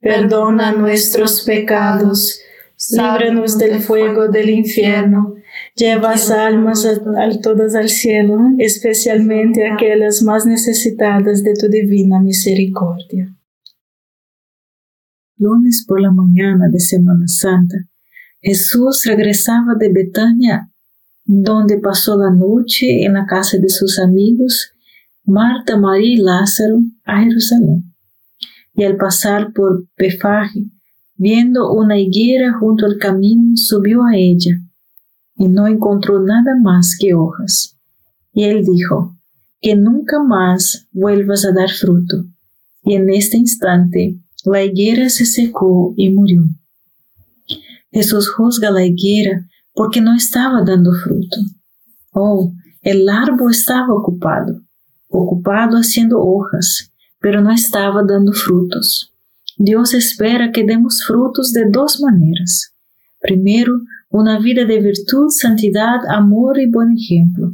perdona nuestros pecados, líbranos del fuego del infierno, lleva almas a, todas al cielo, especialmente aquellas más necesitadas de tu divina misericordia. Lunes por la mañana de Semana Santa, Jesús regresaba de Betania, donde pasó la noche en la casa de sus amigos, Marta, María y Lázaro, a Jerusalén y al pasar por Pefaje, viendo una higuera junto al camino, subió a ella y no encontró nada más que hojas. Y él dijo, que nunca más vuelvas a dar fruto. Y en este instante la higuera se secó y murió. Jesús juzga la higuera porque no estaba dando fruto. Oh, el árbol estaba ocupado, ocupado haciendo hojas, pero no estaba dando frutos. Dios espera que demos frutos de dos maneras. Primero, una vida de virtud, santidad, amor y buen ejemplo,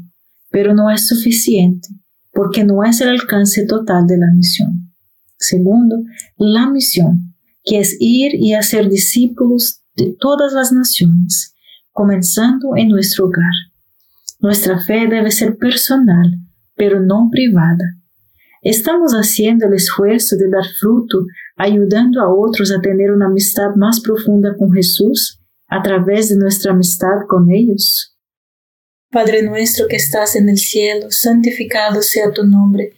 pero no es suficiente porque no es el alcance total de la misión. Segundo, la misión, que es ir y hacer discípulos de todas las naciones, comenzando en nuestro hogar. Nuestra fe debe ser personal, pero no privada Estamos haciendo el esfuerzo de dar fruto, ayudando a otros a tener una amistad más profunda con Jesús a través de nuestra amistad con ellos. Padre nuestro que estás en el cielo, santificado sea tu nombre.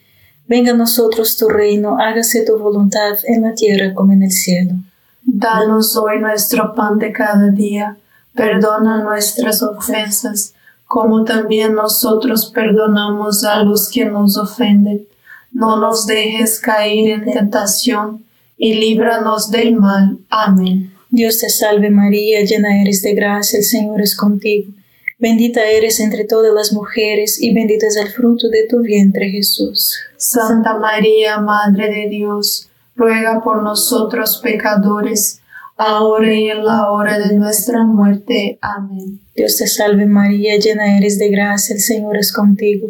Venga a nosotros tu reino, hágase tu voluntad en la tierra como en el cielo. Danos hoy nuestro pan de cada día. Perdona nuestras ofensas, como también nosotros perdonamos a los que nos ofenden. No nos dejes caer en tentación, y líbranos del mal. Amén. Dios te salve María, llena eres de gracia, el Señor es contigo. Bendita eres entre todas las mujeres, y bendito es el fruto de tu vientre Jesús. Santa María, Madre de Dios, ruega por nosotros pecadores, ahora y en la hora de nuestra muerte. Amén. Dios te salve María, llena eres de gracia, el Señor es contigo.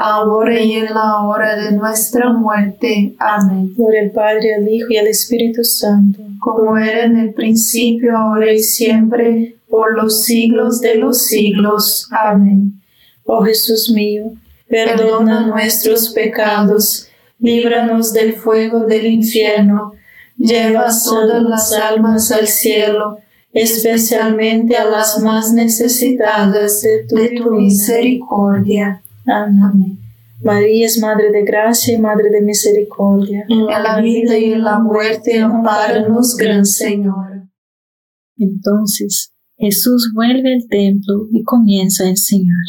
ahora y en la hora de nuestra muerte. Amén. Por el Padre, el Hijo y el Espíritu Santo, como era en el principio, ahora y siempre, por los siglos de los siglos. Amén. Oh Jesús mío, perdona nuestros pecados, líbranos del fuego del infierno, lleva todas las almas al cielo, especialmente a las más necesitadas de tu, misericordia. Amén. María es Madre de Gracia y Madre de Misericordia. En la vida y en la muerte, amparanos, Gran Señor. Entonces Jesús vuelve al templo y comienza a enseñar.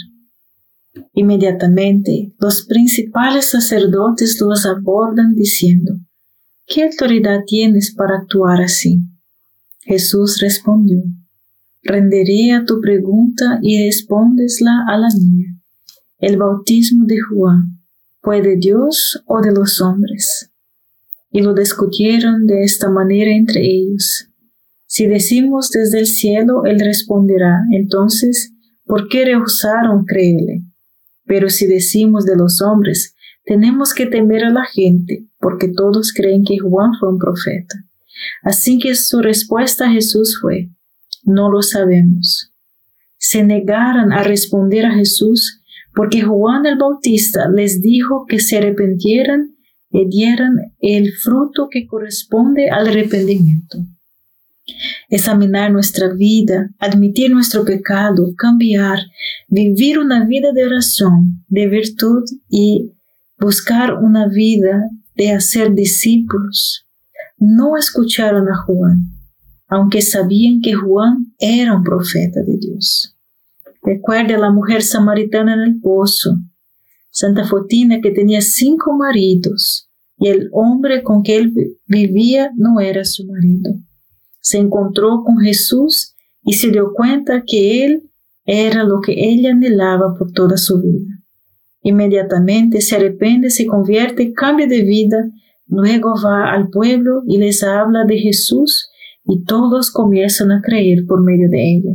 Inmediatamente los principales sacerdotes los abordan diciendo, ¿qué autoridad tienes para actuar así? Jesús respondió, renderé a tu pregunta y respondesla a la mía. El bautismo de Juan, ¿fue de Dios o de los hombres? Y lo discutieron de esta manera entre ellos. Si decimos desde el cielo, él responderá, entonces, ¿por qué rehusaron creerle? Pero si decimos de los hombres, tenemos que temer a la gente, porque todos creen que Juan fue un profeta. Así que su respuesta a Jesús fue, no lo sabemos. Se negaron a responder a Jesús porque Juan el Bautista les dijo que se arrepintieran y dieran el fruto que corresponde al arrepentimiento. examinar nuestra vida, admitir nuestro pecado, cambiar, vivir una vida de oración, de virtud y buscar una vida de hacer discípulos. No escucharon a Juan, aunque sabían que Juan era un profeta de Dios. Recuerde a la mujer samaritana en el pozo, Santa Fotina que tenía cinco maridos y el hombre con que él vivía no era su marido se encontró con Jesús y se dio cuenta que Él era lo que ella anhelaba por toda su vida. Inmediatamente se arrepiente, se convierte, cambia de vida, luego va al pueblo y les habla de Jesús y todos comienzan a creer por medio de ella.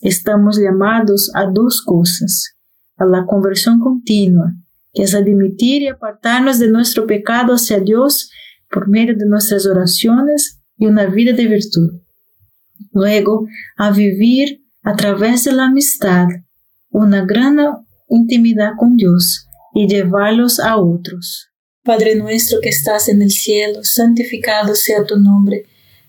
Estamos llamados a dos cosas, a la conversión continua, que es admitir y apartarnos de nuestro pecado hacia Dios por medio de nuestras oraciones y una vida de virtud. Luego, a vivir a través de la amistad una gran intimidad con Dios y llevarlos a otros. Padre nuestro que estás en el cielo, santificado sea tu nombre.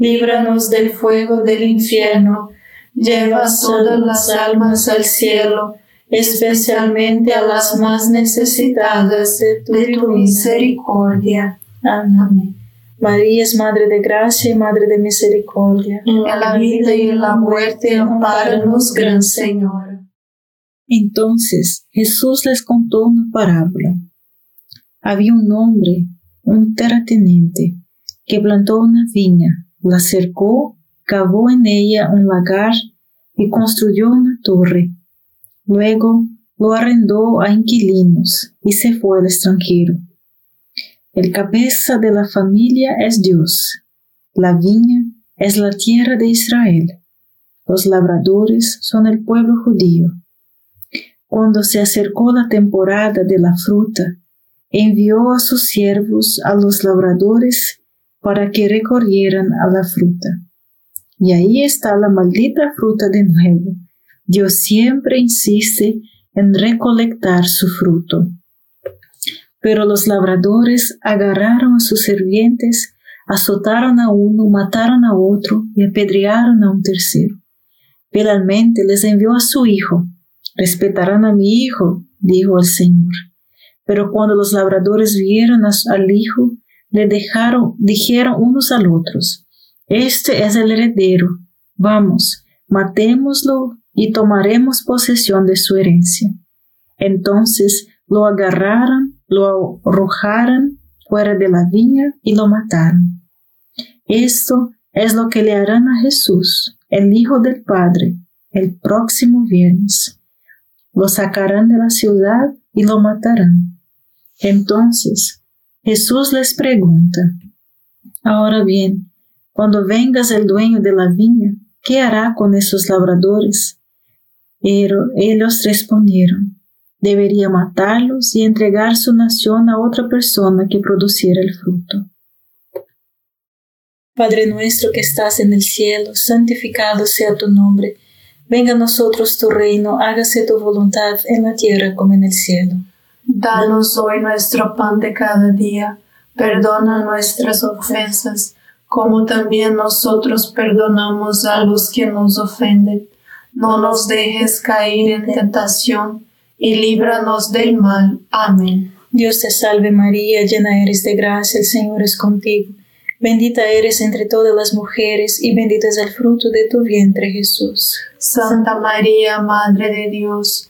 líbranos del fuego del infierno lleva todas las almas al cielo, especialmente a las más necesitadas de tu misericordia. Amén. María es Madre de Gracia y Madre de Misericordia. En la vida y en la muerte, amparanos, Gran Señor. Entonces Jesús les contó una parábola. Había un hombre, un terrateniente, que plantó una viña, la cercó, cavó en ella un lagar y construyó una torre. Luego lo arrendó a inquilinos y se fue al extranjero. El cabeza de la familia es Dios. La viña es la tierra de Israel. Los labradores son el pueblo judío. Cuando se acercó la temporada de la fruta, envió a sus siervos a los labradores para que recorrieran a la fruta. Y ahí está la maldita fruta de nuevo. Dios siempre insiste en recolectar su fruto. Pero los labradores agarraron a sus sirvientes, azotaron a uno, mataron a otro y apedrearon a un tercero. Finalmente les envió a su hijo. Respetarán a mi hijo, dijo el Señor. Pero cuando los labradores vieron al hijo, le dejaron, dijeron unos al otros, Este es el heredero, vamos, matémoslo y tomaremos posesión de su herencia. Entonces lo agarraron lo arrojaron fuera de la viña y lo mataron. Esto es lo que le harán a Jesús, el Hijo del Padre, el próximo viernes. Lo sacarán de la ciudad y lo matarán. Entonces Jesús les pregunta, Ahora bien, cuando vengas el dueño de la viña, ¿qué hará con esos labradores? Pero ellos respondieron, debería matarlos y entregar su nación a otra persona que produciera el fruto. Padre nuestro que estás en el cielo, santificado sea tu nombre. Venga a nosotros tu reino, hágase tu voluntad en la tierra como en el cielo. Danos hoy nuestro pan de cada día, perdona nuestras ofensas, como también nosotros perdonamos a los que nos ofenden. No nos dejes caer en tentación y líbranos del mal. Amén. Dios te salve María, llena eres de gracia, el Señor es contigo. Bendita eres entre todas las mujeres y bendito es el fruto de tu vientre Jesús. Santa María, Madre de Dios,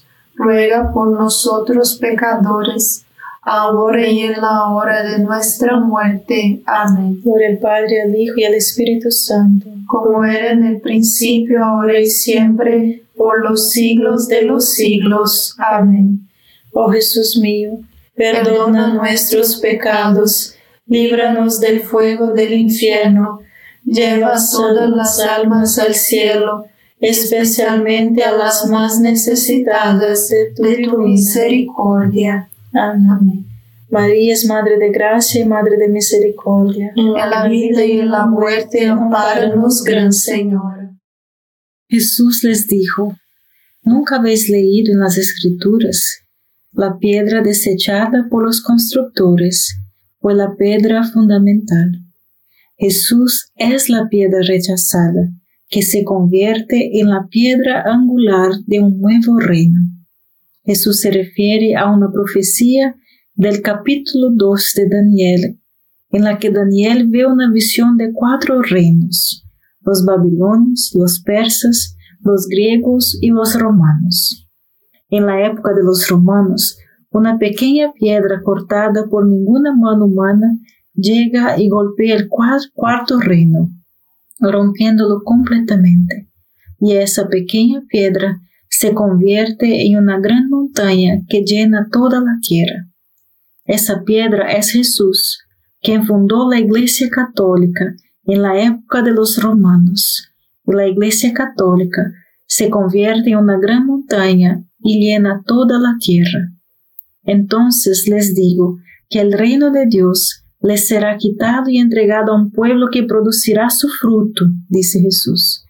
ruega por nosotros pecadores, ahora y en la hora de nuestra muerte. Amén. Por el Padre, el Hijo y el Espíritu Santo, como era en el principio, ahora y siempre, por los siglos de los siglos. Amén. Oh Jesús mío, perdona nuestros pecados líbranos del fuego del infierno, lleva todas las almas al cielo, especialmente a las más necesitadas de tu, misericordia. Amén. María es Madre de Gracia y Madre de Misericordia. En la vida y en la muerte, amparanos, Gran Señor. Jesús les dijo, ¿nunca habéis leído en las Escrituras la piedra desechada por los constructores? fue la piedra fundamental. Jesús es la piedra rechazada, que se convierte en la piedra angular de un nuevo reino. Jesús se refiere a una profecía del capítulo 2 de Daniel, en la que Daniel ve una visión de cuatro reinos, los babilonios, los persas, los griegos y los romanos. En la época de los romanos, una pequeña piedra cortada por ninguna mano humana llega y golpea el cuarto reino, rompiéndolo completamente. Y esa pequeña piedra se convierte en una gran montaña que llena toda la tierra. Esa piedra es Jesús, quien fundó la Iglesia Católica en la época de los romanos. Y la Iglesia Católica se convierte en una gran montaña y llena toda la tierra. Entonces les digo que el reino de Dios les será quitado y entregado a un pueblo que producirá su fruto, dice Jesús.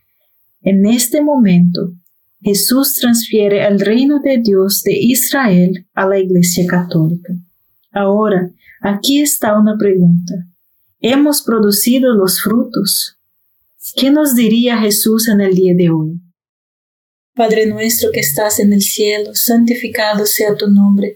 En este momento, Jesús transfiere el reino de Dios de Israel a la Iglesia Católica. Ahora, aquí está una pregunta. ¿Hemos producido los frutos? ¿Qué nos diría Jesús en el día de hoy? Padre nuestro que estás en el cielo, santificado sea tu nombre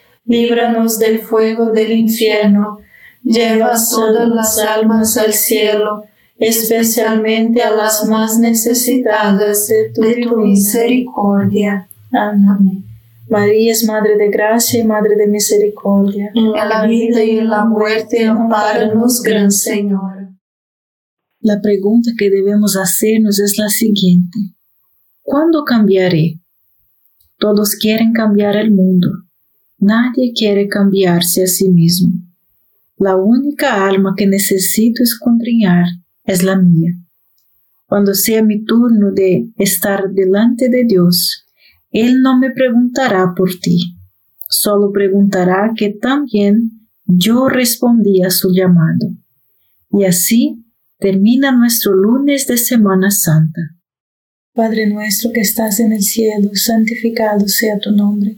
líbranos del fuego del infierno, lleva todas las almas al cielo, especialmente a las más necesitadas de tu, misericordia. Amén. María es Madre de Gracia y Madre de Misericordia. En la vida y en la muerte, amparanos, Gran Señor. La pregunta que debemos hacernos es la siguiente. ¿Cuándo cambiaré? Todos quieren cambiar el mundo. Nadie quiere cambiarse a sí mismo. La única alma que necesito escondriñar es la mía. Cuando sea mi turno de estar delante de Dios, Él no me preguntará por ti, solo preguntará que también yo respondí a su llamado. Y así termina nuestro lunes de Semana Santa. Padre nuestro que estás en el cielo, santificado sea tu nombre.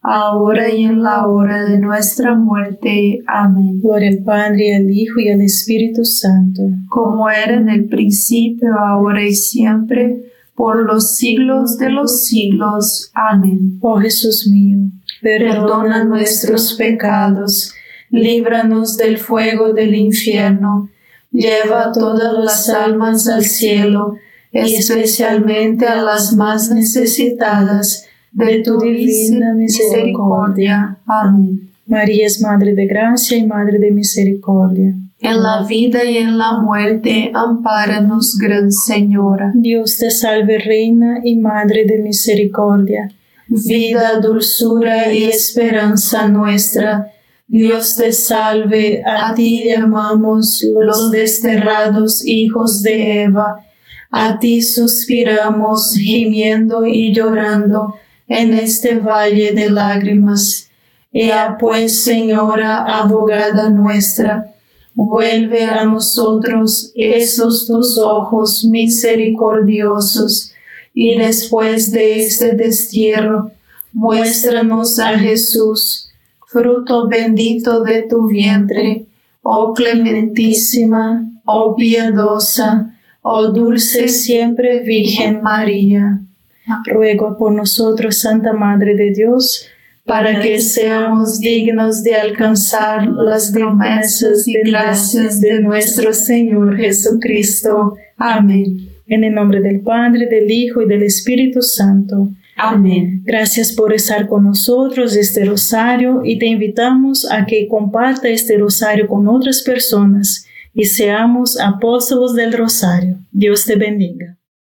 ahora y en la hora de nuestra muerte. Amén. Gloria al Padre, al Hijo y al Espíritu Santo, como era en el principio, ahora y siempre, por los siglos de los siglos. Amén. Oh Jesús mío, perdona nuestros pecados, líbranos del fuego del infierno, lleva todas las almas al cielo, especialmente a las más necesitadas de tu divina misericordia. Amén. María es Madre de Gracia y Madre de Misericordia. En la vida y en la muerte, ampáranos, Gran Señora. Dios te salve, Reina y Madre de Misericordia. Vida, dulzura y esperanza nuestra. Dios te salve, a ti llamamos los desterrados hijos de Eva. A ti suspiramos, gimiendo y llorando en este valle de lágrimas. Ea pues, Señora, abogada nuestra, vuelve a nosotros esos tus ojos misericordiosos, y después de este destierro, muéstranos a Jesús, fruto bendito de tu vientre, oh clementísima, oh piadosa, oh dulce siempre Virgen María ruego por nosotros, Santa Madre de Dios, para que seamos dignos de alcanzar las promesas y gracias de nuestro Señor Jesucristo. Amén. En el nombre del Padre, del Hijo y del Espíritu Santo. Amén. Gracias por estar con nosotros este rosario y te invitamos a que comparta este rosario con otras personas y seamos apóstolos del rosario. Dios te bendiga.